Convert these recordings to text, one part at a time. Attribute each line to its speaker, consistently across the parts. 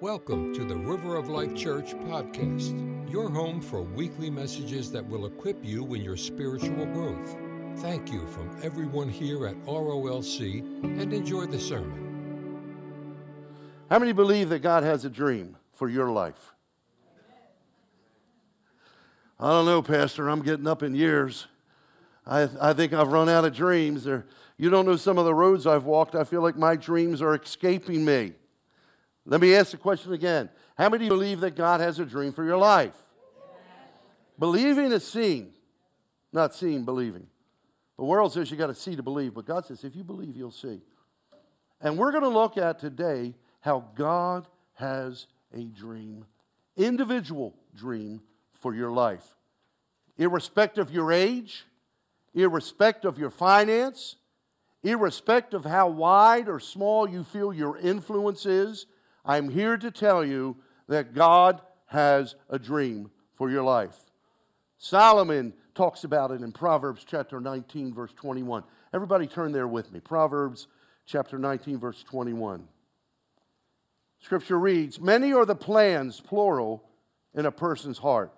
Speaker 1: Welcome to the River of Life Church podcast, your home for weekly messages that will equip you in your spiritual growth. Thank you from everyone here at ROLC and enjoy the sermon.
Speaker 2: How many believe that God has a dream for your life? I don't know, Pastor. I'm getting up in years. I, I think I've run out of dreams. Or, you don't know some of the roads I've walked. I feel like my dreams are escaping me. Let me ask the question again. How many believe that God has a dream for your life? Believing is seeing, not seeing, believing. The world says you got to see to believe, but God says if you believe, you'll see. And we're going to look at today how God has a dream, individual dream for your life. Irrespective of your age, irrespective of your finance, irrespective of how wide or small you feel your influence is, I'm here to tell you that God has a dream for your life. Solomon talks about it in Proverbs chapter 19, verse 21. Everybody turn there with me. Proverbs chapter 19, verse 21. Scripture reads Many are the plans, plural, in a person's heart,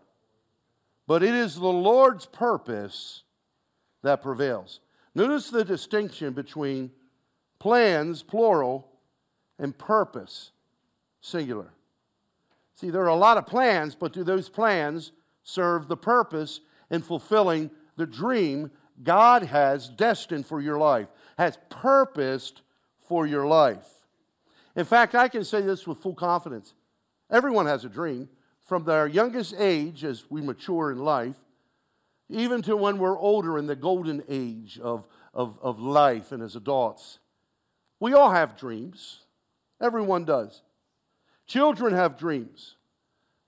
Speaker 2: but it is the Lord's purpose that prevails. Notice the distinction between plans, plural, and purpose singular. See, there are a lot of plans, but do those plans serve the purpose in fulfilling the dream God has destined for your life, has purposed for your life? In fact, I can say this with full confidence. Everyone has a dream. From their youngest age, as we mature in life, even to when we're older in the golden age of, of, of life and as adults. We all have dreams. Everyone does. Children have dreams.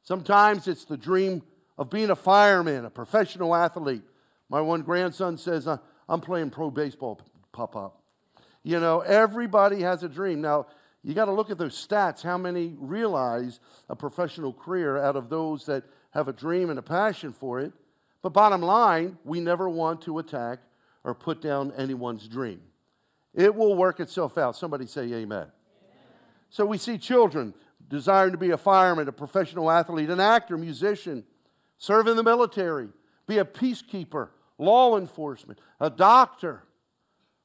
Speaker 2: Sometimes it's the dream of being a fireman, a professional athlete. My one grandson says, uh, I'm playing pro baseball, pop up. You know, everybody has a dream. Now, you got to look at those stats. How many realize a professional career out of those that have a dream and a passion for it? But bottom line, we never want to attack or put down anyone's dream. It will work itself out. Somebody say amen. amen. So we see children desiring to be a fireman, a professional athlete, an actor, musician, serve in the military, be a peacekeeper, law enforcement, a doctor.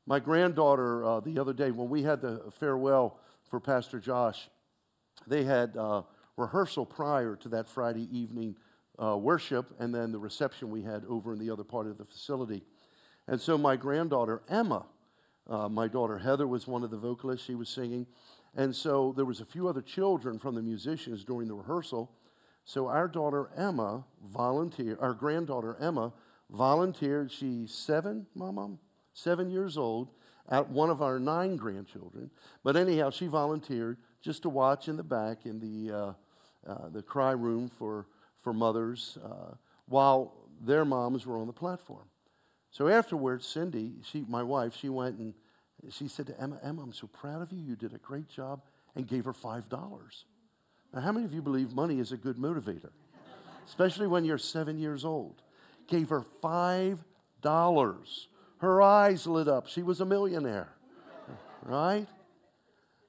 Speaker 2: My granddaughter, uh, the other day, when we had the farewell for Pastor Josh, they had uh, rehearsal prior to that Friday evening uh, worship and then the reception we had over in the other part of the facility. And so my granddaughter, Emma, uh, my daughter Heather was one of the vocalists, she was singing. And so there was a few other children from the musicians during the rehearsal. So our daughter Emma volunteered, our granddaughter Emma volunteered. She's seven, my mom, seven years old, at one of our nine grandchildren. But anyhow, she volunteered just to watch in the back in the, uh, uh, the cry room for, for mothers uh, while their moms were on the platform. So afterwards, Cindy, she, my wife, she went and she said to Emma, Emma, I'm so proud of you. You did a great job, and gave her $5. Now, how many of you believe money is a good motivator? Especially when you're seven years old. Gave her $5. Her eyes lit up. She was a millionaire, right?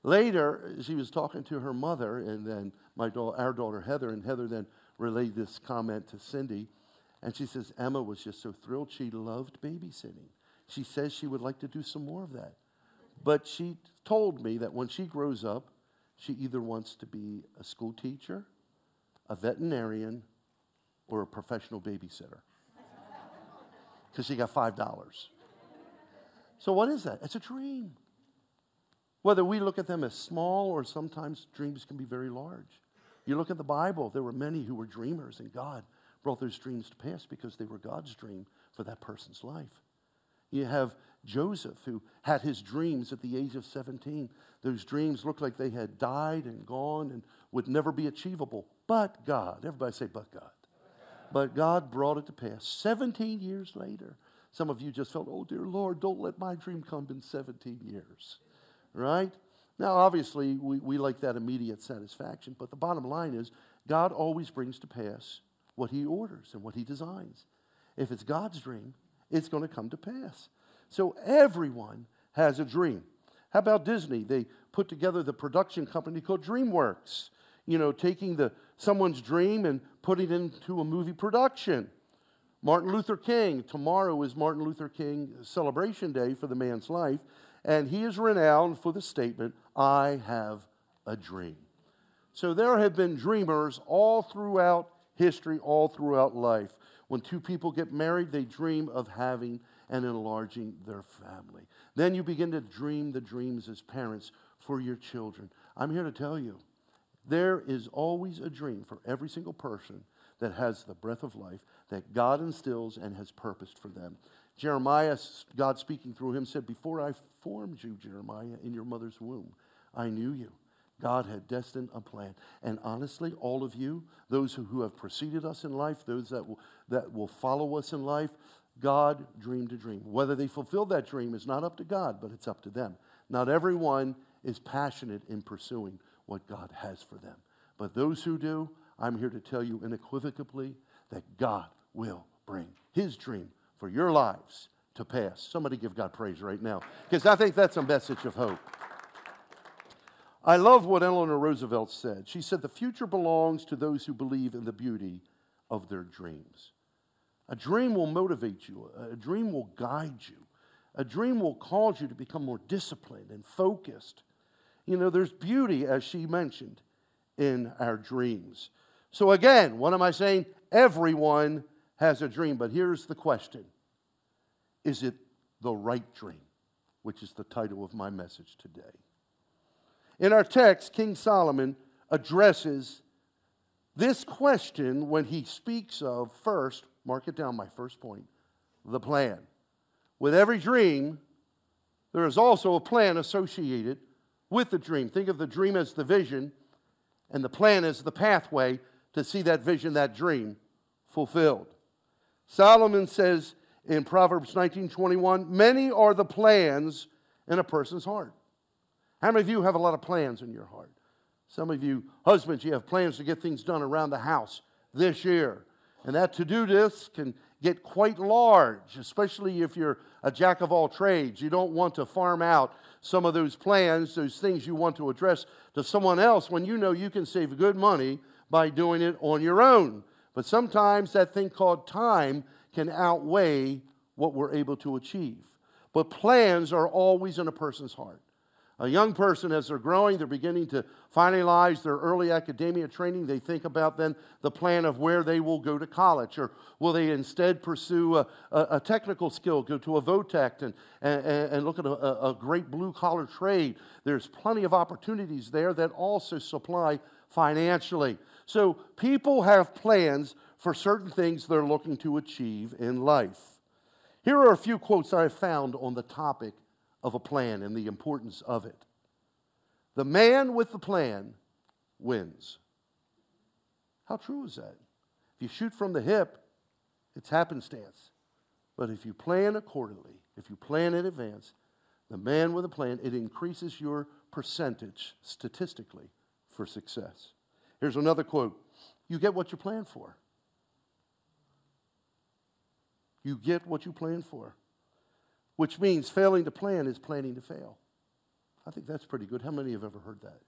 Speaker 2: Later, she was talking to her mother, and then my da- our daughter Heather, and Heather then relayed this comment to Cindy. And she says, Emma was just so thrilled. She loved babysitting. She says she would like to do some more of that. But she told me that when she grows up, she either wants to be a school teacher, a veterinarian, or a professional babysitter. Because she got $5. So, what is that? It's a dream. Whether we look at them as small or sometimes dreams can be very large. You look at the Bible, there were many who were dreamers, and God brought those dreams to pass because they were God's dream for that person's life. You have Joseph, who had his dreams at the age of 17. Those dreams looked like they had died and gone and would never be achievable. But God, everybody say, but God. But God brought it to pass 17 years later. Some of you just felt, oh, dear Lord, don't let my dream come in 17 years. Right? Now, obviously, we, we like that immediate satisfaction, but the bottom line is God always brings to pass what He orders and what He designs. If it's God's dream, it's going to come to pass. So everyone has a dream. How about Disney? They put together the production company called DreamWorks. you know, taking the, someone's dream and putting it into a movie production. Martin Luther King, tomorrow is Martin Luther King celebration day for the man's life, and he is renowned for the statement, I have a dream. So there have been dreamers all throughout history, all throughout life. When two people get married, they dream of having and enlarging their family. Then you begin to dream the dreams as parents for your children. I'm here to tell you there is always a dream for every single person that has the breath of life that God instills and has purposed for them. Jeremiah, God speaking through him, said, Before I formed you, Jeremiah, in your mother's womb, I knew you. God had destined a plan. And honestly, all of you, those who, who have preceded us in life, those that will, that will follow us in life, God dreamed a dream. Whether they fulfill that dream is not up to God, but it's up to them. Not everyone is passionate in pursuing what God has for them. But those who do, I'm here to tell you unequivocally that God will bring his dream for your lives to pass. Somebody give God praise right now, because I think that's a message of hope. I love what Eleanor Roosevelt said. She said, The future belongs to those who believe in the beauty of their dreams. A dream will motivate you, a dream will guide you, a dream will cause you to become more disciplined and focused. You know, there's beauty, as she mentioned, in our dreams. So, again, what am I saying? Everyone has a dream, but here's the question Is it the right dream? Which is the title of my message today. In our text, King Solomon addresses this question when he speaks of first, mark it down, my first point, the plan. With every dream, there is also a plan associated with the dream. Think of the dream as the vision, and the plan as the pathway to see that vision, that dream fulfilled. Solomon says in Proverbs 19:21, "Many are the plans in a person's heart." How many of you have a lot of plans in your heart? Some of you husbands, you have plans to get things done around the house this year. And that to-do list can get quite large, especially if you're a jack of all trades. You don't want to farm out some of those plans, those things you want to address to someone else when you know you can save good money by doing it on your own. But sometimes that thing called time can outweigh what we're able to achieve. But plans are always in a person's heart. A young person, as they're growing, they're beginning to finalize their early academia training. They think about then the plan of where they will go to college, or will they instead pursue a, a, technical skill, go to a vo-tech and, and, and look at a, a great blue collar trade. There's plenty of opportunities there that also supply financially. So people have plans for certain things they're looking to achieve in life. Here are a few quotes I found on the topic of a plan and the importance of it. The man with the plan wins. How true is that? If you shoot from the hip, it's happenstance. But if you plan accordingly, if you plan in advance, the man with a plan, it increases your percentage statistically for success. Here's another quote You get what you plan for. You get what you plan for which means failing to plan is planning to fail. I think that's pretty good. How many have ever heard that?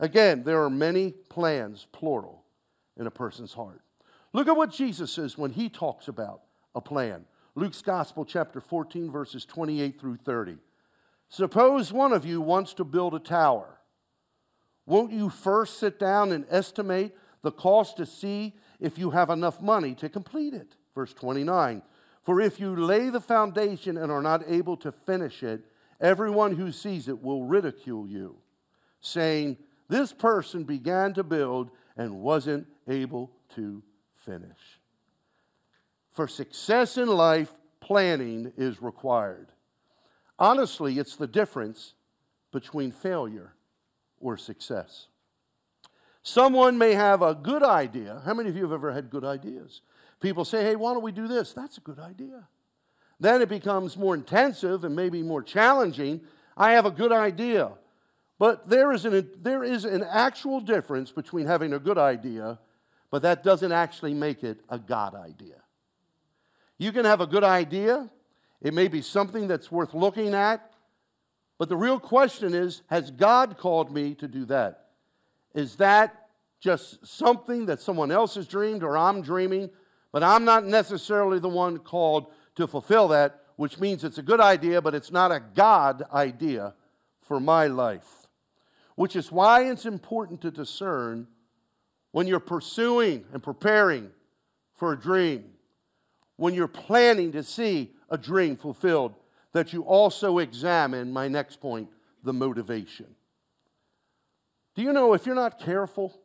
Speaker 2: Again, there are many plans, plural, in a person's heart. Look at what Jesus says when he talks about a plan. Luke's Gospel, chapter 14, verses 28 through 30. Suppose one of you wants to build a tower. Won't you first sit down and estimate the cost to see if you have enough money to complete it? Verse 29. For if you lay the foundation and are not able to finish it, everyone who sees it will ridicule you, saying, This person began to build and wasn't able to finish. For success in life, planning is required. Honestly, it's the difference between failure or success. Someone may have a good idea. How many of you have ever had good ideas? People say, hey, why don't we do this? That's a good idea. Then it becomes more intensive and maybe more challenging. I have a good idea. But there is, an, there is an actual difference between having a good idea, but that doesn't actually make it a God idea. You can have a good idea, it may be something that's worth looking at, but the real question is has God called me to do that? Is that just something that someone else has dreamed or I'm dreaming? But I'm not necessarily the one called to fulfill that, which means it's a good idea, but it's not a God idea for my life. Which is why it's important to discern when you're pursuing and preparing for a dream, when you're planning to see a dream fulfilled, that you also examine my next point the motivation. Do you know if you're not careful,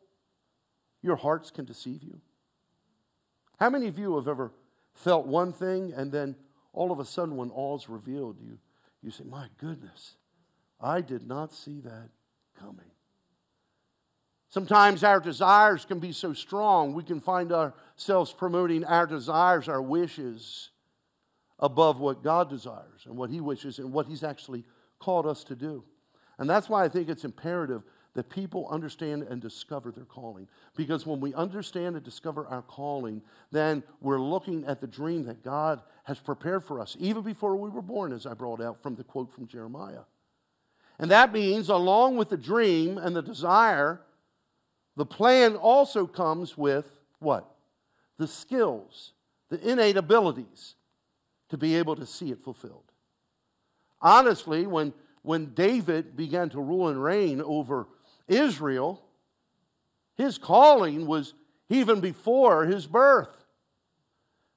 Speaker 2: your hearts can deceive you? How many of you have ever felt one thing and then all of a sudden, when all's revealed, you, you say, My goodness, I did not see that coming? Sometimes our desires can be so strong, we can find ourselves promoting our desires, our wishes above what God desires and what He wishes and what He's actually called us to do. And that's why I think it's imperative that people understand and discover their calling. Because when we understand and discover our calling, then we're looking at the dream that God has prepared for us, even before we were born, as I brought out from the quote from Jeremiah. And that means, along with the dream and the desire, the plan also comes with what? The skills, the innate abilities to be able to see it fulfilled. Honestly, when, when David began to rule and reign over Israel, his calling was even before his birth.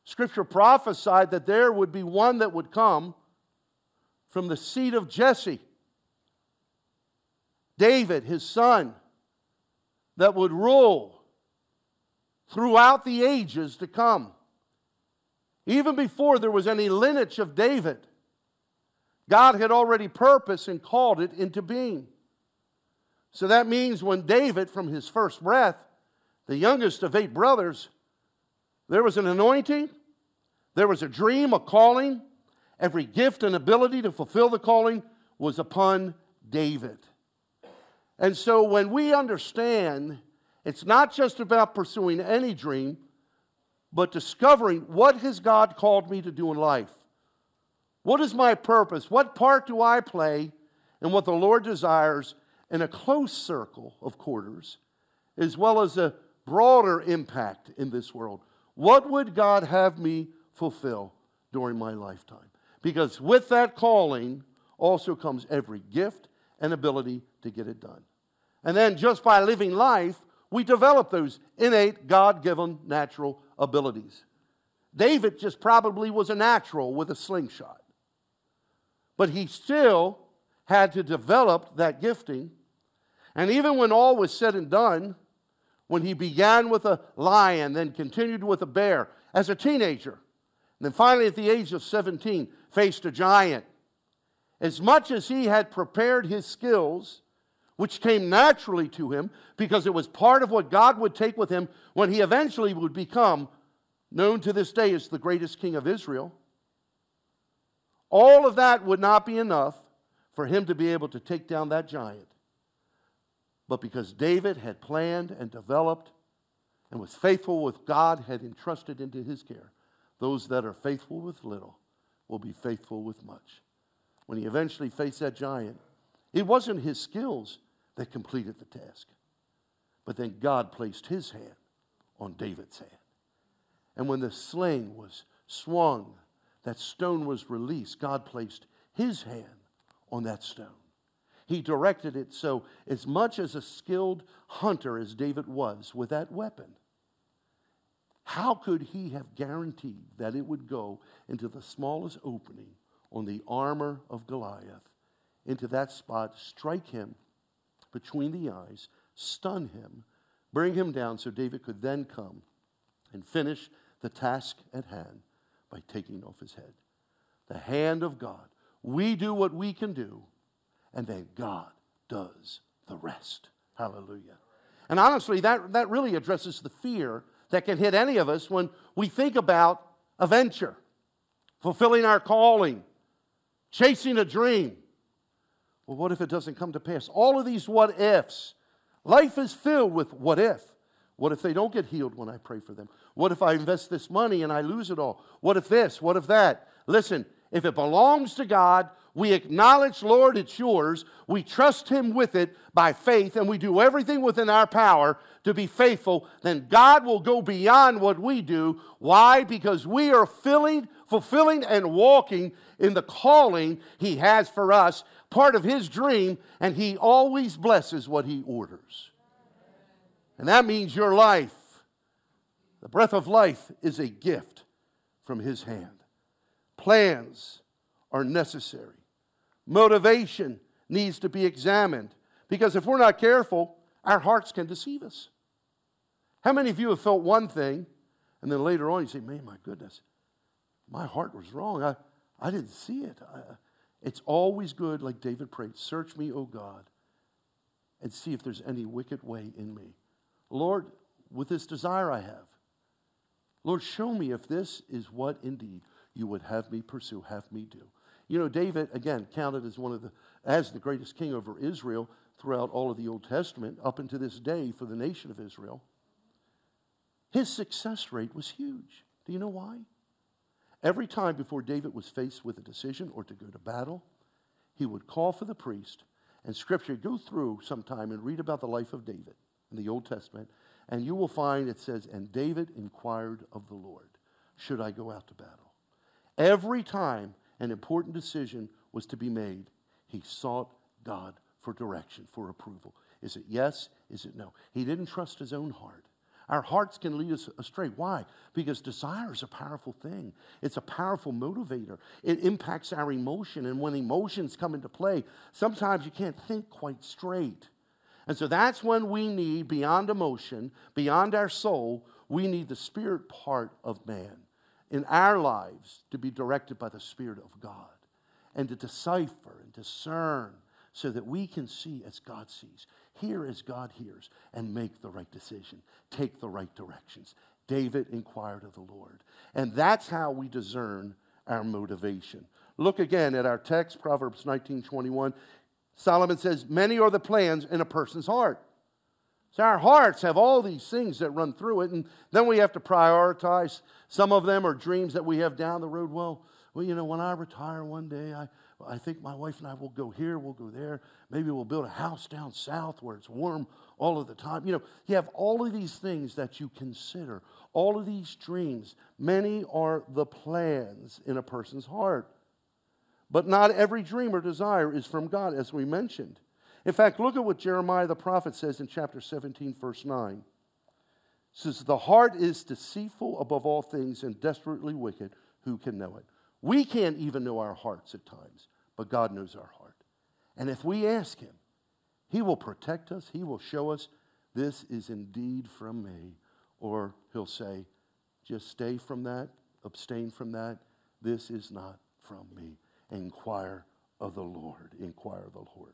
Speaker 2: Scripture prophesied that there would be one that would come from the seed of Jesse, David, his son, that would rule throughout the ages to come. Even before there was any lineage of David, God had already purposed and called it into being. So that means when David, from his first breath, the youngest of eight brothers, there was an anointing, there was a dream, a calling. Every gift and ability to fulfill the calling was upon David. And so when we understand it's not just about pursuing any dream, but discovering what has God called me to do in life? What is my purpose? What part do I play in what the Lord desires in a close circle of quarters, as well as a broader impact in this world. What would God have me fulfill during my lifetime? Because with that calling also comes every gift and ability to get it done. And then just by living life, we develop those innate, God given natural abilities. David just probably was a natural with a slingshot. But he still had to develop that gifting and even when all was said and done, when he began with a lion, then continued with a bear as a teenager, and then finally at the age of 17 faced a giant, as much as he had prepared his skills, which came naturally to him because it was part of what God would take with him when he eventually would become known to this day as the greatest king of Israel. All of that would not be enough for him to be able to take down that giant but because David had planned and developed and was faithful with God, had entrusted into his care. Those that are faithful with little will be faithful with much. When he eventually faced that giant, it wasn't his skills that completed the task, but then God placed his hand on David's hand. And when the sling was swung, that stone was released, God placed his hand on that stone. He directed it so, as much as a skilled hunter as David was with that weapon, how could he have guaranteed that it would go into the smallest opening on the armor of Goliath, into that spot, strike him between the eyes, stun him, bring him down so David could then come and finish the task at hand by taking off his head? The hand of God. We do what we can do and then God does the rest. Hallelujah. And honestly, that, that really addresses the fear that can hit any of us when we think about a venture, fulfilling our calling, chasing a dream. Well, what if it doesn't come to pass? All of these what ifs. Life is filled with what if. What if they don't get healed when I pray for them? What if I invest this money and I lose it all? What if this? What if that? Listen, if it belongs to God, we acknowledge, Lord, it's yours. We trust Him with it by faith, and we do everything within our power to be faithful, then God will go beyond what we do. Why? Because we are filling, fulfilling and walking in the calling He has for us, part of His dream, and He always blesses what He orders. And that means your life. The breath of life is a gift from His hand. Plans are necessary. Motivation needs to be examined because if we're not careful, our hearts can deceive us. How many of you have felt one thing and then later on you say, man, my goodness, my heart was wrong. I, I didn't see it. I, uh, it's always good, like David prayed, search me, O God, and see if there's any wicked way in me. Lord, with this desire I have, Lord, show me if this is what indeed you would have me pursue, have me do. You know, David, again, counted as one of the, as the greatest king over Israel throughout all of the Old Testament, up until this day for the nation of Israel. His success rate was huge. Do you know why? Every time before David was faced with a decision or to go to battle, he would call for the priest, and scripture, go through sometime and read about the life of David in the Old Testament, and you will find it says, And David inquired of the Lord, Should I go out to battle? Every time an important decision was to be made, he sought God for direction, for approval. Is it yes? Is it no? He didn't trust his own heart. Our hearts can lead us astray. Why? Because desire is a powerful thing. It's a powerful motivator. It impacts our emotion. And when emotions come into play, sometimes you can't think quite straight. And so that's when we need, beyond emotion, beyond our soul, we need the spirit part of man in our lives to be directed by the Spirit of God and to decipher and discern so that we can see as God sees, hear as God hears, and make the right decision, take the right directions. David inquired of the Lord. And that's how we discern our motivation. Look again at our text, Proverbs 19 21. Solomon says, Many are the plans in a person's heart. So our hearts have all these things that run through it, and then we have to prioritize. Some of them are dreams that we have down the road. Well, well, you know, when I retire one day, I, I think my wife and I will go here, we'll go there. Maybe we'll build a house down south where it's warm all of the time. You know, you have all of these things that you consider, all of these dreams. Many are the plans in a person's heart. But not every dream or desire is from God, as we mentioned. In fact, look at what Jeremiah the prophet says in chapter 17, verse 9. It says, The heart is deceitful above all things and desperately wicked. Who can know it? We can't even know our hearts at times but God knows our heart. And if we ask Him, He will protect us, He will show us this is indeed from me. Or He'll say, just stay from that, abstain from that. This is not from me. Inquire of the Lord. Inquire of the Lord.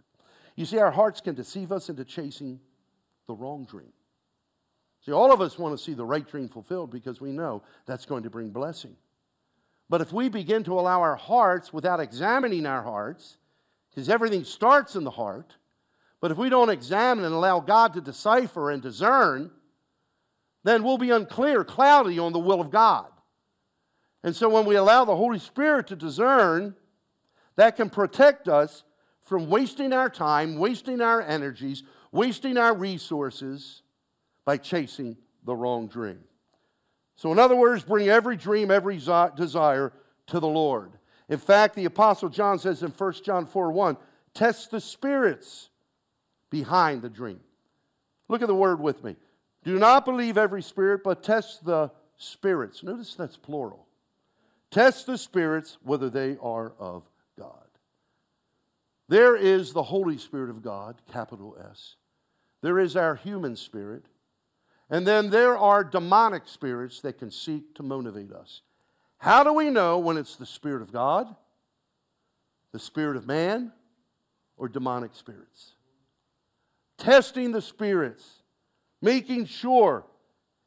Speaker 2: You see, our hearts can deceive us into chasing the wrong dream. See, all of us want to see the right dream fulfilled because we know that's going to bring blessing. But if we begin to allow our hearts without examining our hearts, because everything starts in the heart, but if we don't examine and allow God to decipher and discern, then we'll be unclear, cloudy on the will of God. And so when we allow the Holy Spirit to discern, that can protect us from wasting our time, wasting our energies, wasting our resources by chasing the wrong dream. So, in other words, bring every dream, every desire to the Lord. In fact, the Apostle John says in 1 John 4 1, test the spirits behind the dream. Look at the word with me. Do not believe every spirit, but test the spirits. Notice that's plural. Test the spirits whether they are of God. There is the Holy Spirit of God, capital S. There is our human spirit. And then there are demonic spirits that can seek to motivate us. How do we know when it's the Spirit of God, the Spirit of man, or demonic spirits? Testing the spirits, making sure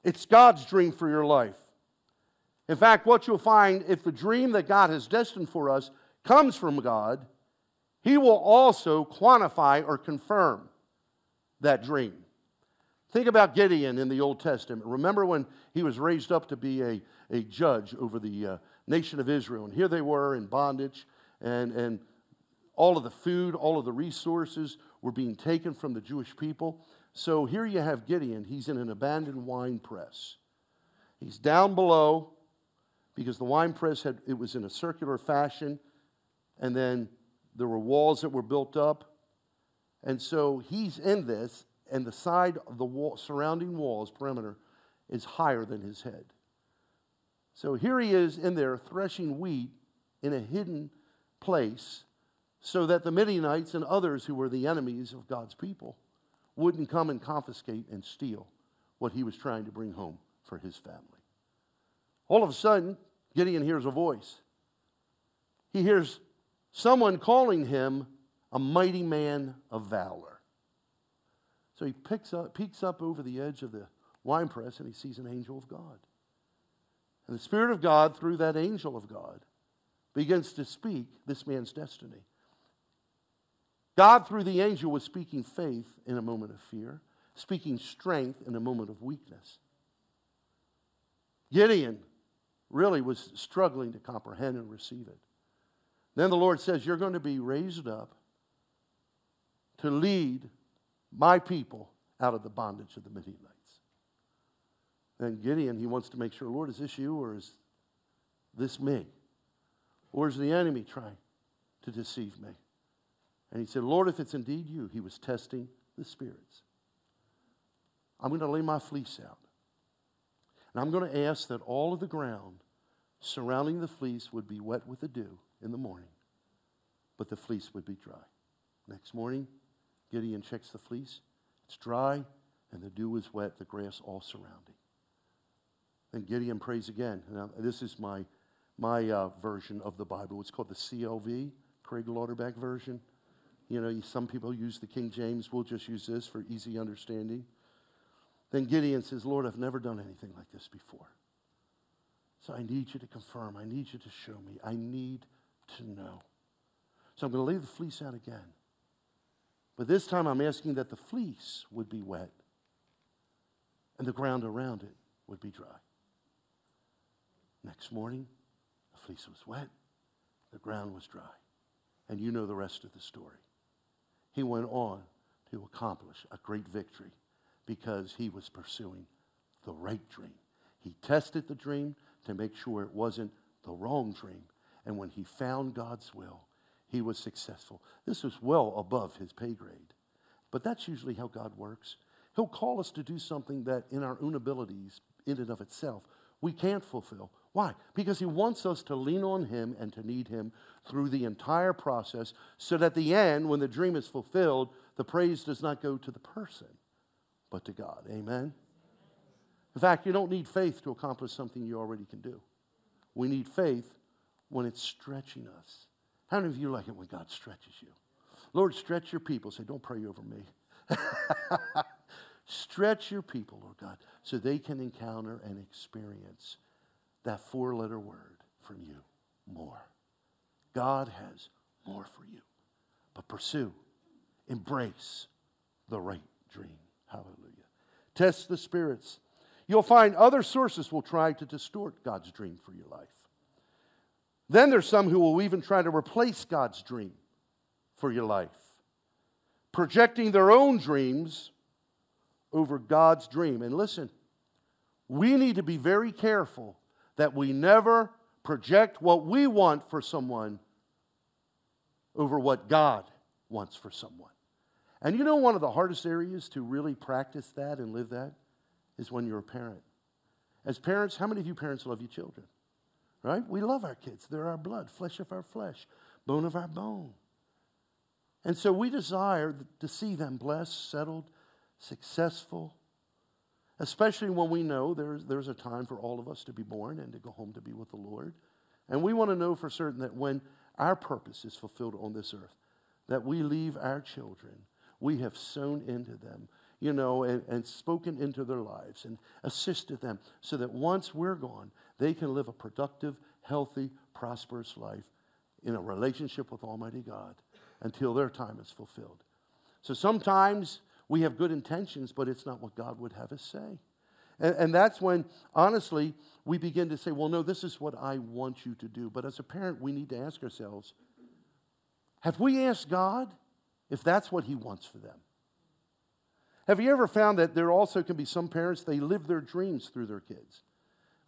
Speaker 2: it's God's dream for your life. In fact, what you'll find if the dream that God has destined for us comes from God, He will also quantify or confirm that dream. Think about Gideon in the Old Testament. Remember when he was raised up to be a, a judge over the uh, nation of Israel. And here they were in bondage, and, and all of the food, all of the resources were being taken from the Jewish people. So here you have Gideon. He's in an abandoned wine press. He's down below because the wine press had it was in a circular fashion, and then there were walls that were built up. And so he's in this, and the side of the wall, surrounding walls, perimeter, is higher than his head. So here he is in there threshing wheat in a hidden place so that the Midianites and others who were the enemies of God's people wouldn't come and confiscate and steal what he was trying to bring home for his family. All of a sudden, Gideon hears a voice. He hears someone calling him a mighty man of valor. So he picks up, peeks up over the edge of the wine press and he sees an angel of God. And the Spirit of God, through that angel of God, begins to speak this man's destiny. God, through the angel, was speaking faith in a moment of fear, speaking strength in a moment of weakness. Gideon really was struggling to comprehend and receive it. Then the Lord says, You're going to be raised up to lead my people out of the bondage of the Midianites. Then Gideon, he wants to make sure, Lord, is this you or is this me? Or is the enemy trying to deceive me? And he said, Lord, if it's indeed you, he was testing the spirits. I'm going to lay my fleece out. And I'm going to ask that all of the ground surrounding the fleece would be wet with the dew in the morning, but the fleece would be dry. Next morning, Gideon checks the fleece. It's dry, and the dew is wet, the grass all surrounding. Then Gideon prays again. Now, this is my, my uh, version of the Bible. It's called the CLV, Craig Lauderback version. You know, some people use the King James. We'll just use this for easy understanding. Then Gideon says, Lord, I've never done anything like this before. So I need you to confirm. I need you to show me. I need to know. So I'm going to lay the fleece out again. But this time I'm asking that the fleece would be wet and the ground around it would be dry. Next morning, the fleece was wet, the ground was dry. And you know the rest of the story. He went on to accomplish a great victory because he was pursuing the right dream. He tested the dream to make sure it wasn't the wrong dream. And when he found God's will, he was successful. This was well above his pay grade. But that's usually how God works. He'll call us to do something that, in our own abilities, in and of itself, we can't fulfill. Why? Because he wants us to lean on him and to need him through the entire process so that at the end, when the dream is fulfilled, the praise does not go to the person, but to God. Amen? In fact, you don't need faith to accomplish something you already can do. We need faith when it's stretching us. How many of you like it when God stretches you? Lord, stretch your people. Say, don't pray over me. stretch your people, Lord God, so they can encounter and experience that four letter word from you more. God has more for you. But pursue, embrace the right dream. Hallelujah. Test the spirits. You'll find other sources will try to distort God's dream for your life. Then there's some who will even try to replace God's dream for your life, projecting their own dreams over God's dream. And listen, we need to be very careful that we never project what we want for someone over what God wants for someone. And you know, one of the hardest areas to really practice that and live that is when you're a parent. As parents, how many of you parents love your children? Right? We love our kids. They're our blood, flesh of our flesh, bone of our bone. And so we desire to see them blessed, settled, successful, especially when we know there's, there's a time for all of us to be born and to go home to be with the Lord. And we want to know for certain that when our purpose is fulfilled on this earth, that we leave our children, we have sown into them, you know, and, and spoken into their lives and assisted them so that once we're gone, they can live a productive, healthy, prosperous life in a relationship with Almighty God until their time is fulfilled. So sometimes we have good intentions, but it's not what God would have us say. And, and, that's when, honestly, we begin to say, well, no, this is what I want you to do. But as a parent, we need to ask ourselves, Have we asked God if that's what He wants for them? Have you ever found that there also can be some parents, they live their dreams through their kids?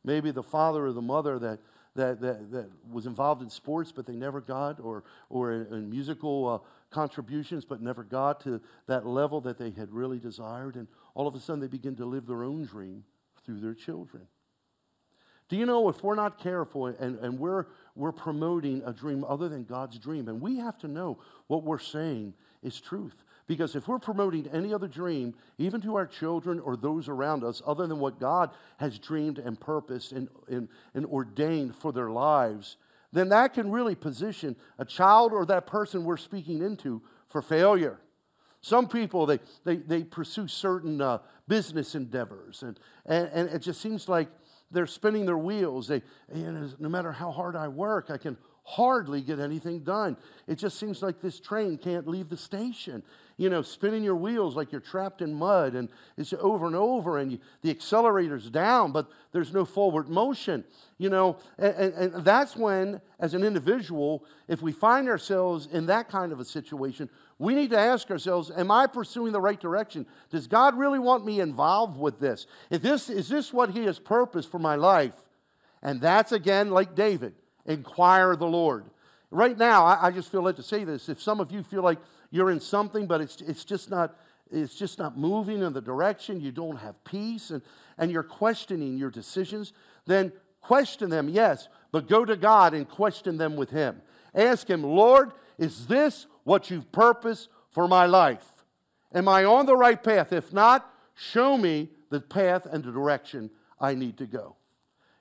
Speaker 2: Maybe the father or the mother that, that, that, that was involved in sports, but they never got, or, or in, in musical uh, contributions, but never got to that level that they had really desired. And all of a sudden, they begin to live their own dream through their children. Do you know if we're not careful and, and we're, we're promoting a dream other than God's dream, and we have to know what we're saying is truth. Because if we're promoting any other dream, even to our children or those around us, other than what God has dreamed and purposed and, and, and ordained for their lives, then that can really position a child or that person we're speaking into for failure. Some people, they, they, they pursue certain uh, business endeavors, and, and, and it just seems like they're spinning their wheels. They, no matter how hard I work, I can hardly get anything done. It just seems like this train can't leave the station you know, spinning your wheels like you're trapped in mud, and it's over and over, and you, the accelerator's down, but there's no forward motion, you know. And, and, and that's when, as an individual, if we find ourselves in that kind of a situation, we need to ask ourselves, am I pursuing the right direction? Does God really want me involved with this? If this is this what He has purposed for my life? And that's again like David, inquire the Lord. Right now, I, I just feel led to say this. If some of you feel like you're in something, but it's, it's just not it's just not moving in the direction, you don't have peace, and, and you're questioning your decisions, then question them, yes, but go to God and question them with Him. Ask Him, Lord, is this what you've purposed for my life? Am I on the right path? If not, show me the path and the direction I need to go.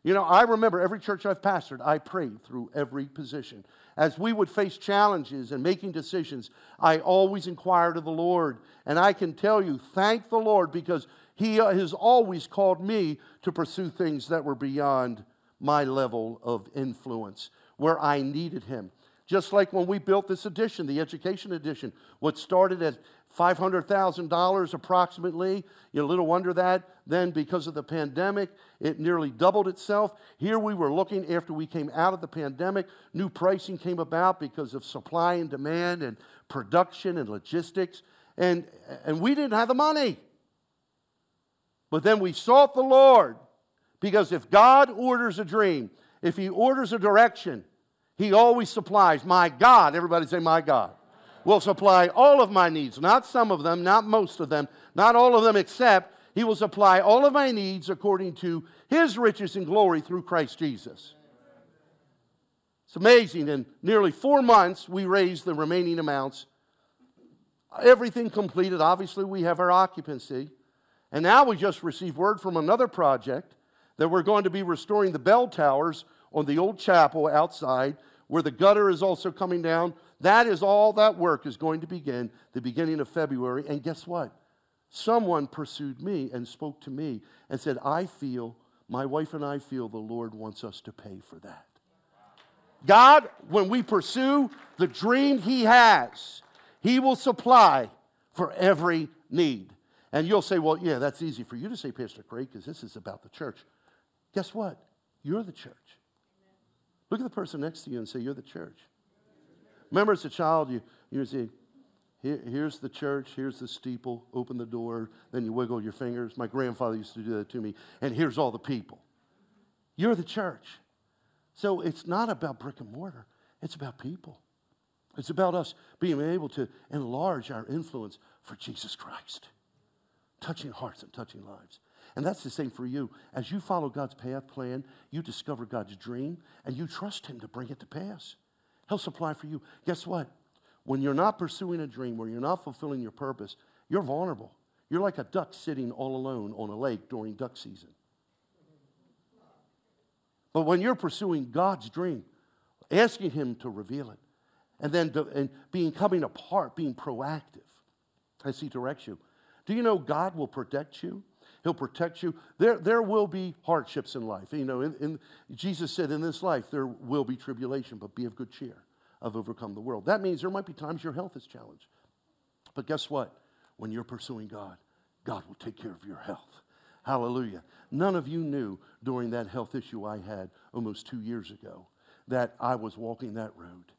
Speaker 2: You know, I remember every church I've pastored, I prayed through every position as we would face challenges and making decisions, I always inquired of the Lord. And I can tell you, thank the Lord because He uh, has always called me to pursue things that were beyond my level of influence, where I needed Him. Just like when we built this edition, the education edition, what started at $500,000 approximately. You know, little wonder that then, because of the pandemic, it nearly doubled itself. Here we were looking after we came out of the pandemic, new pricing came about because of supply and demand and production and logistics, and, and we didn't have the money. But then we sought the Lord because if God orders a dream, if He orders a direction, He always supplies. My God, everybody say, My God will supply all of my needs, not some of them, not most of them, not all of them, except He will supply all of my needs according to His riches and glory through Christ Jesus. It's amazing. In nearly four months, we raised the remaining amounts. Everything completed. Obviously, we have our occupancy. And now we just received word from another project that we're going to be restoring the bell towers on the old chapel outside, where the gutter is also coming down. That is all that work is going to begin the beginning of February. And guess what? Someone pursued me and spoke to me and said, I feel, my wife and I feel the Lord wants us to pay for that. God, when we pursue the dream He has, He will supply for every need. And you'll say, well, yeah, that's easy for you to say, Pastor Craig, because this is about the church. Guess what? You're the church. Look at the person next to you and say, You're the church. Remember, as a child, you, you see, here, here's the church, here's the steeple, open the door, then you wiggle your fingers. My grandfather used to do that to me. And here's all the people. You're the church. So it's not about brick and mortar, it's about people. It's about us being able to enlarge our influence for Jesus Christ, touching hearts and touching lives. And that's the same for you. As you follow God's path plan, you discover God's dream and you trust Him to bring it to pass. He'll supply for you. Guess what? When you're not pursuing a dream, where you're not fulfilling your purpose, you're vulnerable. You're like a duck sitting all alone on a lake during duck season. But when you're pursuing God's dream, asking Him to reveal it, and then to, and being coming apart, being proactive as He directs you, do you know God will protect you? He'll protect you. There, there will be hardships in life. You know, in, in, Jesus said, in this life, there will be tribulation, but be of good cheer. I've overcome the world. That means there might be times your health is challenged. But guess what? When you're pursuing God, God will take care of your health. Hallelujah. None of you knew during that health issue I had almost two years ago that I was walking that road.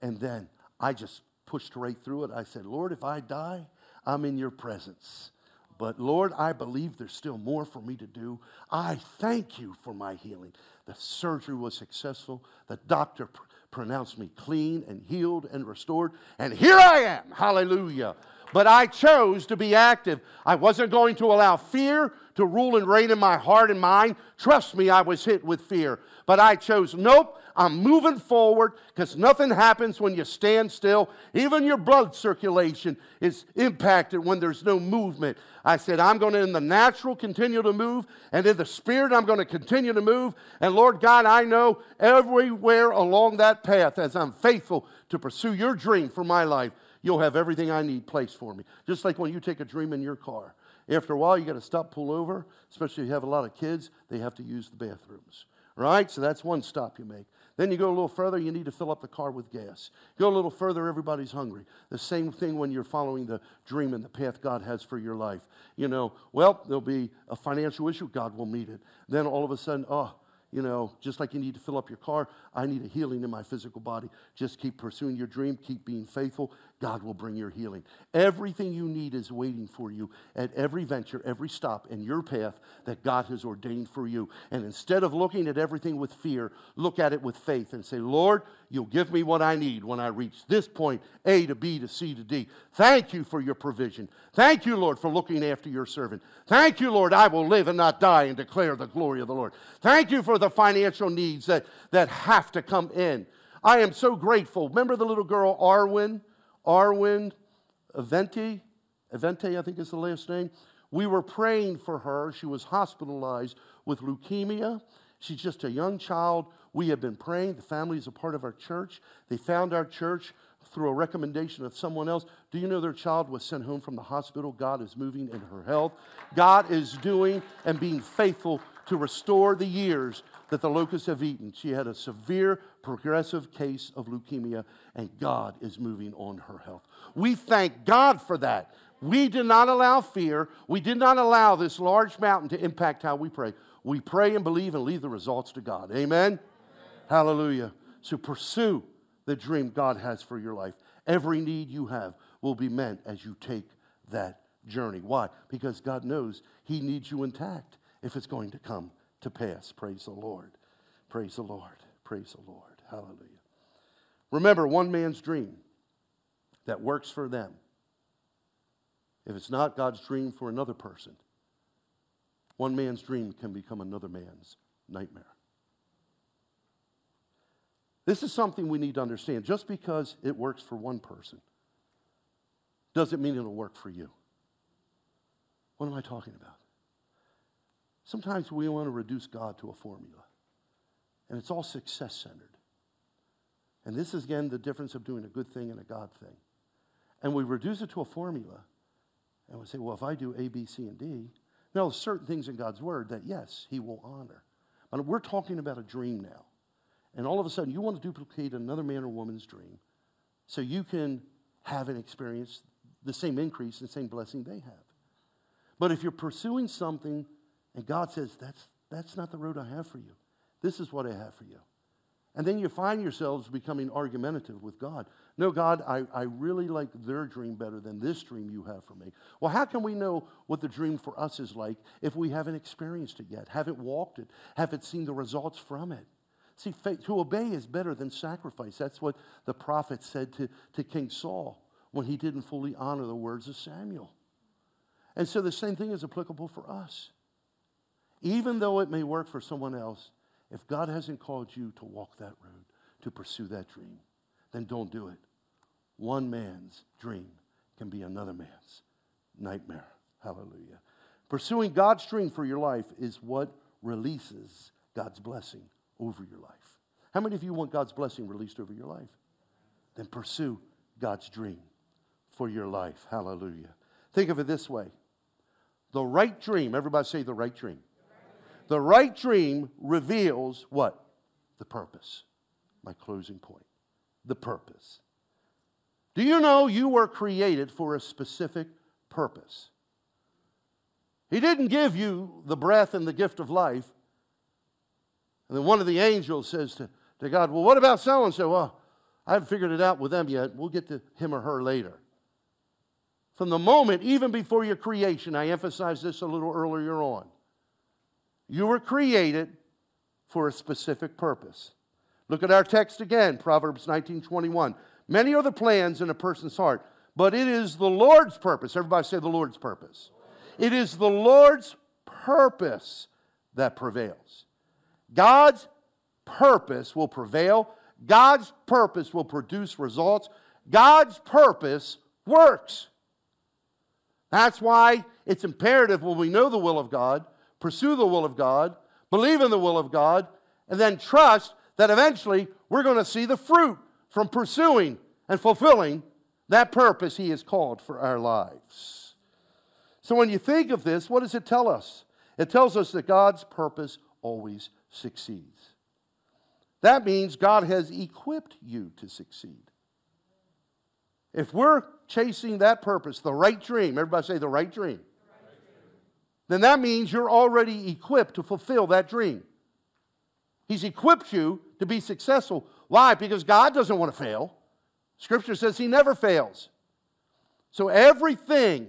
Speaker 2: And then I just pushed right through it. I said, Lord, if I die, I'm in your presence. But Lord, I believe there's still more for me to do. I thank you for my healing. The surgery was successful. The doctor pr- pronounced me clean and healed and restored. And here I am. Hallelujah. But I chose to be active. I wasn't going to allow fear to rule and reign in my heart and mind. Trust me, I was hit with fear. But I chose, nope, I'm moving forward because nothing happens when you stand still. Even your blood circulation is impacted when there's no movement. I said, I'm going to, in the natural, continue to move, and in the spirit, I'm going to continue to move. And Lord God, I know everywhere along that path, as I'm faithful to pursue your dream for my life, you'll have everything I need placed for me. Just like when you take a dream in your car. After a while, you got to stop, pull over, especially if you have a lot of kids, they have to use the bathrooms. Right? So that's one stop you make. Then you go a little further, you need to fill up the car with gas. Go a little further, everybody's hungry. The same thing when you're following the dream and the path God has for your life. You know, well, there'll be a financial issue, God will meet it. Then all of a sudden, oh, you know, just like you need to fill up your car, I need a healing in my physical body. Just keep pursuing your dream, keep being faithful. God will bring your healing. Everything you need is waiting for you at every venture, every stop in your path that God has ordained for you. And instead of looking at everything with fear, look at it with faith and say, Lord, you'll give me what I need when I reach this point A to B to C to D. Thank you for your provision. Thank you, Lord, for looking after your servant. Thank you, Lord, I will live and not die and declare the glory of the Lord. Thank you for the financial needs that, that have to come in. I am so grateful. Remember the little girl, Arwen? Arwen Aventi? Avente, I think is the last name. We were praying for her. She was hospitalized with leukemia. She's just a young child. We have been praying. The family is a part of our church. They found our church through a recommendation of someone else. Do you know their child was sent home from the hospital? God is moving in her health. God is doing and being faithful to restore the years that the locusts have eaten. She had a severe progressive case of leukemia, and God is moving on her health. We thank God for that. We did not allow fear. We did not allow this large mountain to impact how we pray. We pray and believe and leave the results to God. Amen? Amen. Hallelujah. So pursue the dream God has for your life. Every need you have will be met as you take that journey. Why? Because God knows He needs you intact if it's going to come to pass. Praise the Lord. Praise the Lord. Praise the Lord. Hallelujah. Remember, one man's dream that works for them, if it's not God's dream for another person, one man's dream can become another man's nightmare. This is something we need to understand. Just because it works for one person doesn't mean it'll work for you. What am I talking about? Sometimes we want to reduce God to a formula, and it's all success centered. And this is, again, the difference of doing a good thing and a God thing. And we reduce it to a formula, and we say, well, if I do A, B, C, and D, now there's certain things in God's Word that, yes, He will honor. But we're talking about a dream now. And all of a sudden, you want to duplicate another man or woman's dream so you can have and experience the same increase and same blessing they have. But if you're pursuing something and God says, that's, that's not the road I have for you. This is what I have for you. And then you find yourselves becoming argumentative with God. No, God, I, I really like their dream better than this dream you have for me. Well, how can we know what the dream for us is like if we haven't experienced it yet, haven't walked it, haven't seen the results from it? See, faith, to obey is better than sacrifice. That's what the prophet said to, to King Saul when he didn't fully honor the words of Samuel. And so the same thing is applicable for us. Even though it may work for someone else, if God hasn't called you to walk that road, to pursue that dream, then don't do it. One man's dream can be another man's nightmare. Hallelujah. Pursuing God's dream for your life is what releases God's blessing over your life. How many of you want God's blessing released over your life? Then pursue God's dream for your life. Hallelujah. Think of it this way the right dream, everybody say the right dream. The right dream reveals what? The purpose. My closing point. The purpose. Do you know you were created for a specific purpose? He didn't give you the breath and the gift of life. And then one of the angels says to, to God, Well, what about so and so? Well, I haven't figured it out with them yet. We'll get to him or her later. From the moment, even before your creation, I emphasized this a little earlier on. You were created for a specific purpose. Look at our text again, Proverbs 19:21. Many are the plans in a person's heart, but it is the Lord's purpose. Everybody say the Lord's purpose. It is the Lord's purpose that prevails. God's purpose will prevail. God's purpose will produce results. God's purpose works. That's why it's imperative when we know the will of God, pursue the will of God, believe in the will of God, and then trust that eventually we're going to see the fruit from pursuing and fulfilling that purpose He has called for our lives. So when you think of this, what does it tell us? It tells us that God's purpose always succeeds. That means God has equipped you to succeed. If we're chasing that purpose, the right dream, everybody say the right dream, then that means you're already equipped to fulfill that dream. He's equipped you to be successful. Why? Because God doesn't want to fail. Scripture says He never fails. So everything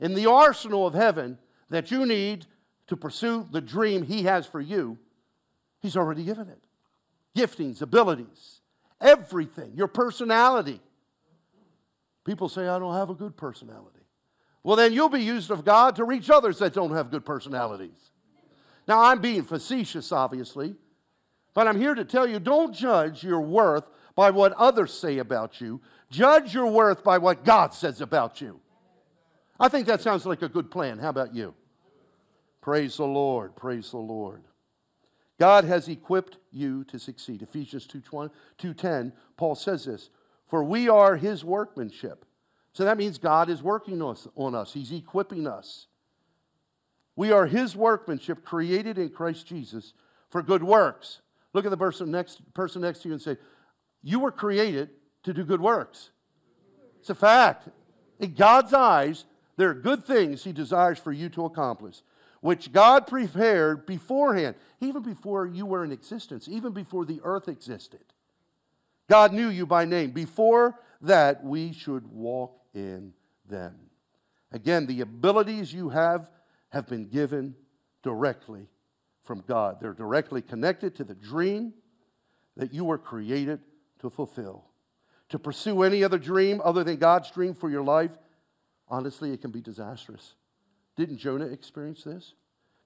Speaker 2: in the arsenal of heaven that you need to pursue the dream He has for you, He's already given it. Giftings, abilities, everything, your personality. People say, I don't have a good personality. Well, then you'll be used of God to reach others that don't have good personalities. Now, I'm being facetious, obviously, but I'm here to tell you don't judge your worth by what others say about you. Judge your worth by what God says about you. I think that sounds like a good plan. How about you? Praise the Lord. Praise the Lord. God has equipped you to succeed. Ephesians 2:10, Paul says this, "For we are his workmanship." So that means God is working on us. He's equipping us. We are his workmanship created in Christ Jesus for good works. Look at the person next, person next to you and say, You were created to do good works. It's a fact. In God's eyes, there are good things he desires for you to accomplish, which God prepared beforehand, even before you were in existence, even before the earth existed. God knew you by name. Before that, we should walk in them. Again, the abilities you have have been given directly from God. They're directly connected to the dream that you were created to fulfill. To pursue any other dream other than God's dream for your life, honestly, it can be disastrous. Didn't Jonah experience this?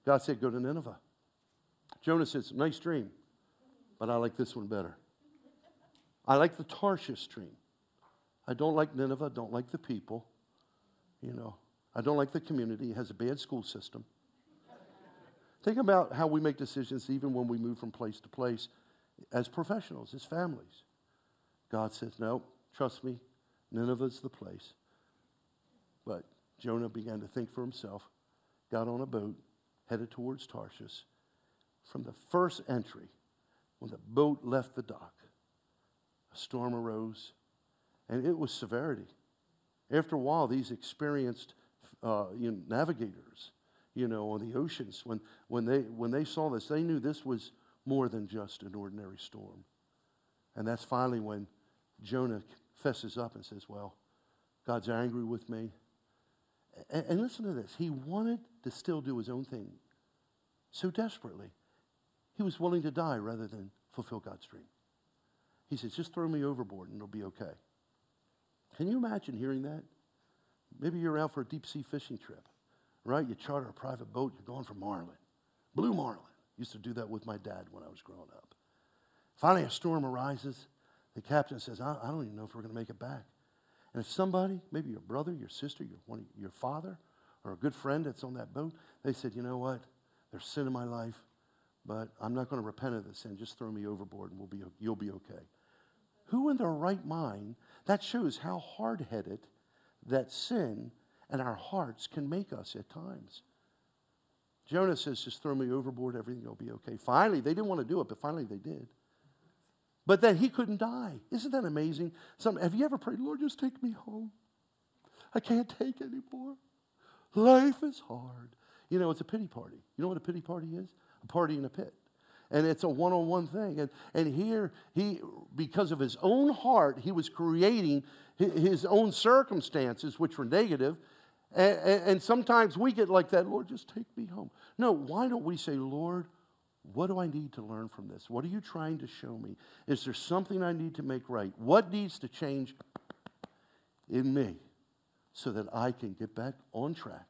Speaker 2: God said, Go to Nineveh. Jonah says, Nice dream, but I like this one better. I like the Tarshish dream. I don't like Nineveh, I don't like the people. You know, I don't like the community. It has a bad school system. Think about how we make decisions even when we move from place to place as professionals, as families. God says, No, trust me, Nineveh's the place. But Jonah began to think for himself, got on a boat, headed towards Tarshish. From the first entry, when the boat left the dock, a storm arose, and it was severity. After a while, these experienced uh, you know, navigators, you know, on the oceans, when, when, they, when they saw this, they knew this was more than just an ordinary storm. And that's finally when Jonah fesses up and says, Well, God's angry with me. And, and listen to this. He wanted to still do his own thing so desperately. He was willing to die rather than fulfill God's dream. He says, Just throw me overboard and it'll be okay. Can you imagine hearing that? Maybe you're out for a deep sea fishing trip, right? You charter a private boat, you're going for marlin, blue marlin. Used to do that with my dad when I was growing up. Finally, a storm arises. The captain says, I, I don't even know if we're going to make it back. And if somebody, maybe your brother, your sister, your, one, your father, or a good friend that's on that boat, they said, you know what? There's sin in my life, but I'm not going to repent of the sin. Just throw me overboard and we'll be, you'll be okay. Who in their right mind that shows how hard headed that sin and our hearts can make us at times. Jonah says, just throw me overboard, everything will be okay. Finally, they didn't want to do it, but finally they did. But then he couldn't die. Isn't that amazing? Some, have you ever prayed, Lord, just take me home? I can't take anymore. Life is hard. You know, it's a pity party. You know what a pity party is? A party in a pit. And it's a one-on-one thing. And, and here, he, because of his own heart, he was creating his own circumstances, which were negative. And, and sometimes we get like that, Lord, just take me home. No, why don't we say, Lord, what do I need to learn from this? What are you trying to show me? Is there something I need to make right? What needs to change in me so that I can get back on track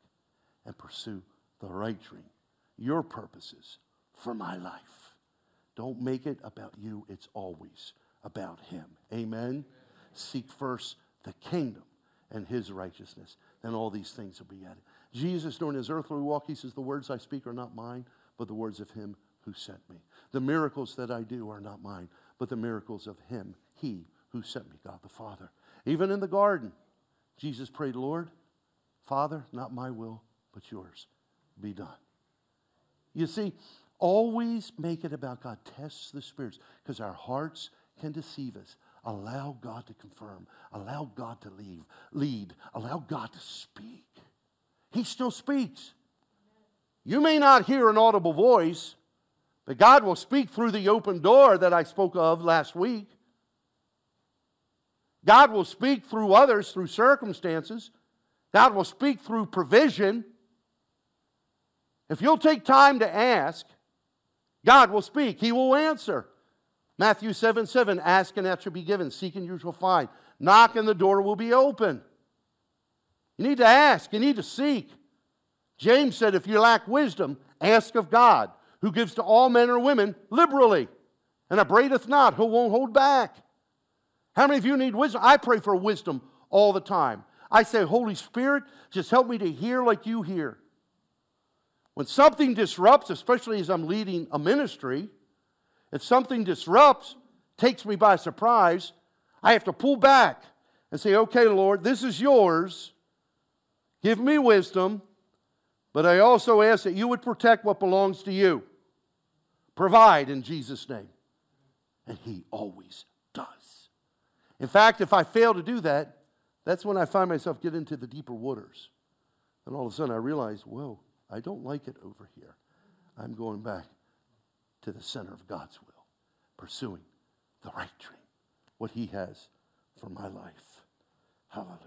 Speaker 2: and pursue the right dream, your purposes for my life? Don't make it about you, it's always about Him. Amen? Amen. Seek first the kingdom and His righteousness, then all these things will be added. Jesus, during His earthly walk, He says, The words I speak are not mine, but the words of Him who sent me. The miracles that I do are not mine, but the miracles of Him, He who sent me, God the Father. Even in the garden, Jesus prayed, Lord, Father, not my will, but yours be done. You see, always make it about God. Test the spirits because our hearts can deceive us. Allow God to confirm. Allow God to leave, lead. Allow God to speak. He still speaks. You may not hear an audible voice, but God will speak through the open door that I spoke of last week. God will speak through others, through circumstances. God will speak through provision. If you'll take time to ask, God will speak. He will answer. Matthew 7 7, ask and that shall be given. Seek and you shall find. Knock and the door will be open. You need to ask, you need to seek. James said, if you lack wisdom, ask of God who gives to all men or women liberally and upbraideth not, who won't hold back. How many of you need wisdom? I pray for wisdom all the time. I say, Holy Spirit, just help me to hear like you hear. When something disrupts, especially as I'm leading a ministry, if something disrupts, takes me by surprise, I have to pull back and say, okay, Lord, this is yours. Give me wisdom. But I also ask that you would protect what belongs to you. Provide in Jesus' name. And He always does. In fact, if I fail to do that, that's when I find myself get into the deeper waters. And all of a sudden I realize, whoa, I don't like it over here. I'm going back to the center of God's will, pursuing the right dream, what He has for my life. Hallelujah.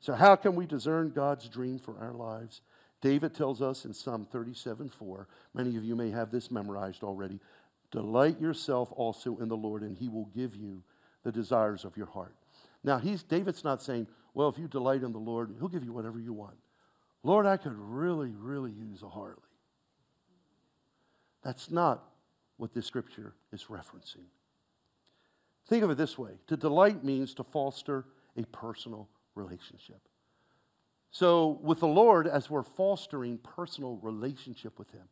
Speaker 2: So, how can we discern God's dream for our lives? David tells us in Psalm 37 4, many of you may have this memorized already. Delight yourself also in the Lord, and he will give you the desires of your heart. Now, he's, David's not saying, well, if you delight in the Lord, he'll give you whatever you want. Lord, I could really, really use a Harley. That's not what this scripture is referencing. Think of it this way to delight means to foster a personal relationship. So, with the Lord, as we're fostering personal relationship with Him,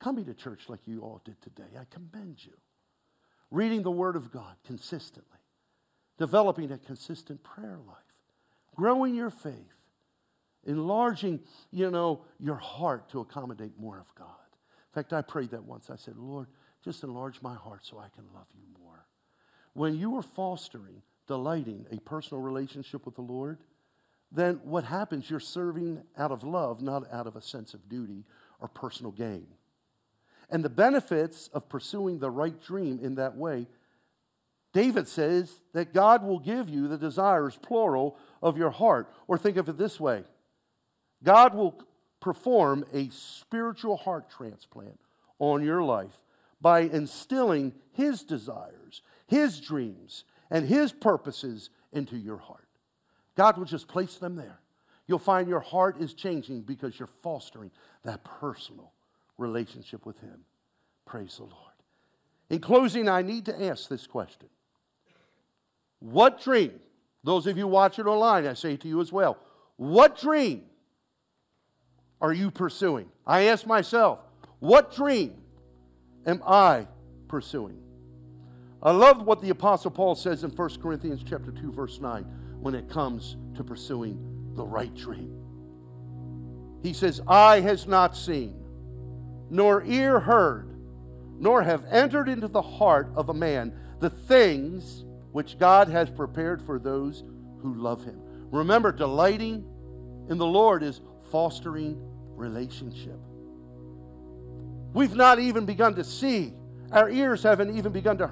Speaker 2: coming to church like you all did today, I commend you. Reading the Word of God consistently, developing a consistent prayer life, growing your faith, enlarging, you know, your heart to accommodate more of God. In fact, I prayed that once. I said, Lord, just enlarge my heart so I can love you more. When you are fostering, delighting a personal relationship with the Lord, then what happens, you're serving out of love, not out of a sense of duty or personal gain. And the benefits of pursuing the right dream in that way, David says that God will give you the desires, plural, of your heart. Or think of it this way God will perform a spiritual heart transplant on your life by instilling His desires, His dreams, and His purposes into your heart. God will just place them there. You'll find your heart is changing because you're fostering that personal relationship with Him. Praise the Lord. In closing, I need to ask this question What dream, those of you watching online, I say to you as well, what dream are you pursuing? I ask myself, what dream am I pursuing? I love what the apostle Paul says in 1 Corinthians chapter 2 verse 9 when it comes to pursuing the right dream. He says, Eye has not seen, nor ear heard, nor have entered into the heart of a man the things which God has prepared for those who love him. Remember, delighting in the Lord is fostering relationship. We've not even begun to see Our ears haven't even begun to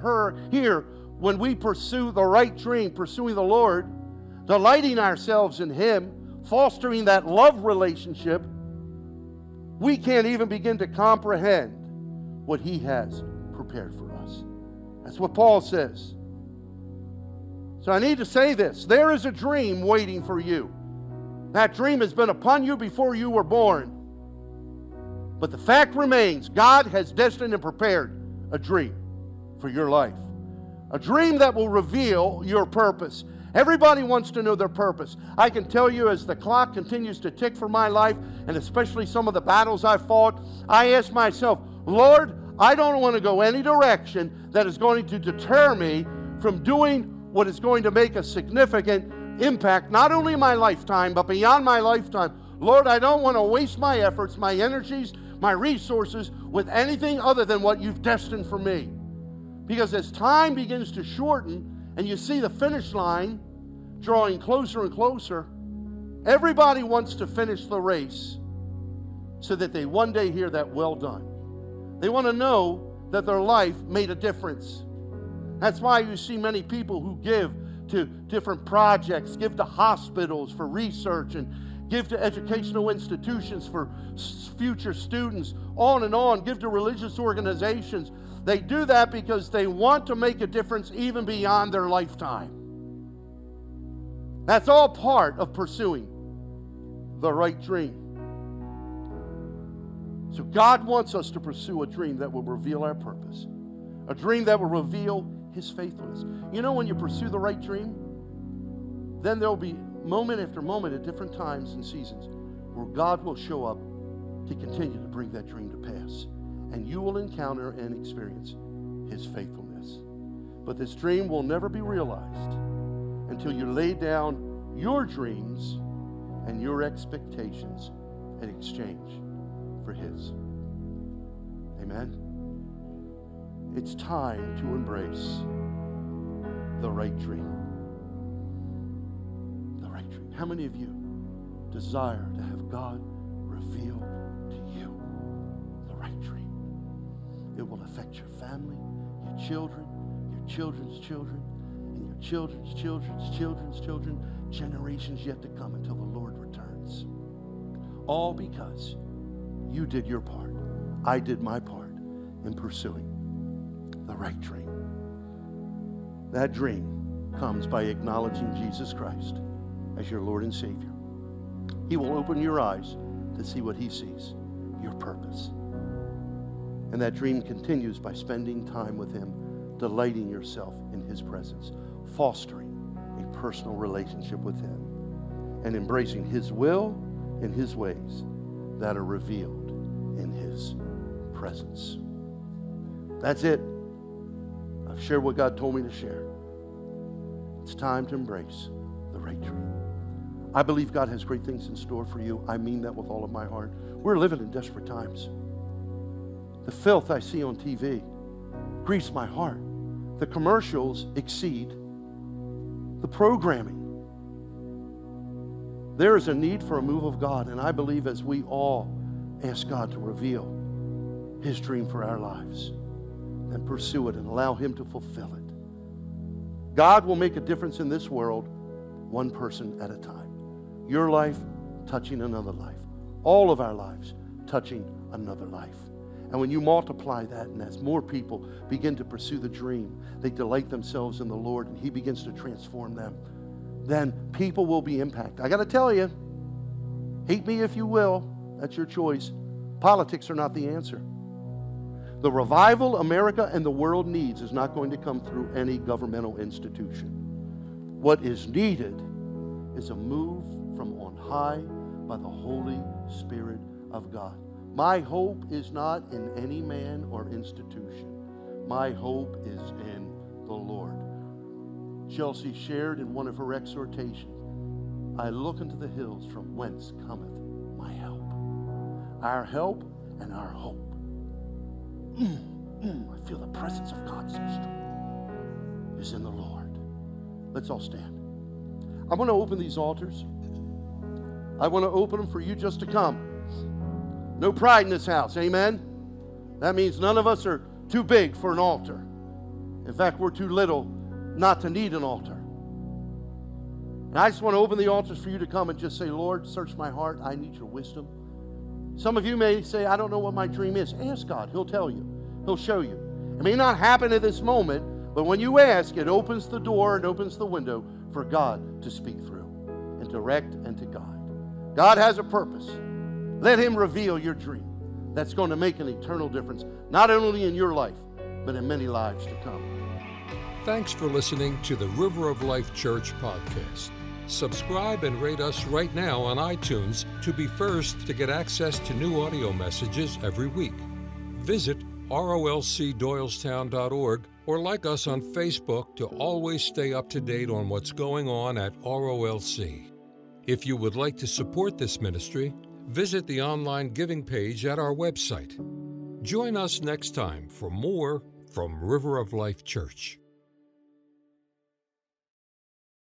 Speaker 2: hear when we pursue the right dream, pursuing the Lord, delighting ourselves in Him, fostering that love relationship. We can't even begin to comprehend what He has prepared for us. That's what Paul says. So I need to say this there is a dream waiting for you. That dream has been upon you before you were born. But the fact remains God has destined and prepared a dream for your life. A dream that will reveal your purpose. Everybody wants to know their purpose. I can tell you as the clock continues to tick for my life, and especially some of the battles I've fought, I ask myself, Lord, I don't want to go any direction that is going to deter me from doing what is going to make a significant impact, not only my lifetime, but beyond my lifetime. Lord, I don't want to waste my efforts, my energies, my resources with anything other than what you've destined for me. Because as time begins to shorten and you see the finish line drawing closer and closer, everybody wants to finish the race so that they one day hear that well done. They want to know that their life made a difference. That's why you see many people who give to different projects, give to hospitals for research, and give to educational institutions for future students, on and on, give to religious organizations. They do that because they want to make a difference even beyond their lifetime. That's all part of pursuing the right dream. So, God wants us to pursue a dream that will reveal our purpose, a dream that will reveal his faithfulness. You know, when you pursue the right dream, then there'll be moment after moment at different times and seasons where God will show up to continue to bring that dream to pass. And you will encounter and experience his faithfulness. But this dream will never be realized until you lay down your dreams and your expectations in exchange for his. Amen. It's time to embrace the right dream. The right dream. How many of you desire to have God reveal to you the right dream? It will affect your family, your children, your children's children, and your children's children's children's children, generations yet to come until the Lord returns. All because you did your part. I did my part in pursuing the right dream. That dream comes by acknowledging Jesus Christ as your Lord and Savior. He will open your eyes to see what He sees, your purpose. And that dream continues by spending time with Him, delighting yourself in His presence, fostering a personal relationship with Him, and embracing His will and His ways that are revealed in His presence. That's it. I've shared what God told me to share. It's time to embrace the right dream. I believe God has great things in store for you. I mean that with all of my heart. We're living in desperate times. The filth I see on TV grieves my heart. The commercials exceed the programming. There is a need for a move of God, and I believe as we all ask God to reveal His dream for our lives and pursue it and allow Him to fulfill it. God will make a difference in this world one person at a time. Your life touching another life. All of our lives touching another life. And when you multiply that, and as more people begin to pursue the dream, they delight themselves in the Lord, and He begins to transform them, then people will be impacted. I got to tell you, hate me if you will, that's your choice. Politics are not the answer. The revival America and the world needs is not going to come through any governmental institution. What is needed is a move from on high by the Holy Spirit of God. My hope is not in any man or institution. My hope is in the Lord. Chelsea shared in one of her exhortations I look into the hills from whence cometh my help. Our help and our hope Mm, mm, I feel the presence of God so strong. Is in the Lord. Let's all stand. I want to open these altars. I want to open them for you just to come. No pride in this house. Amen. That means none of us are too big for an altar. In fact, we're too little not to need an altar. And I just want to open the altars for you to come and just say, Lord, search my heart. I need your wisdom. Some of you may say, I don't know what my dream is. Ask God, He'll tell you, He'll show you. It may not happen at this moment, but when you ask, it opens the door and opens the window for God to speak through and direct and to guide. God has a purpose. Let Him reveal your dream. That's going to make an eternal difference, not only in your life, but in many lives to come.
Speaker 1: Thanks for listening to the River of Life Church podcast. Subscribe and rate us right now on iTunes to be first to get access to new audio messages every week. Visit rolcdoylestown.org or like us on Facebook to always stay up to date on what's going on at ROLC. If you would like to support this ministry, visit the online giving page at our website. Join us next time for more from River of Life Church.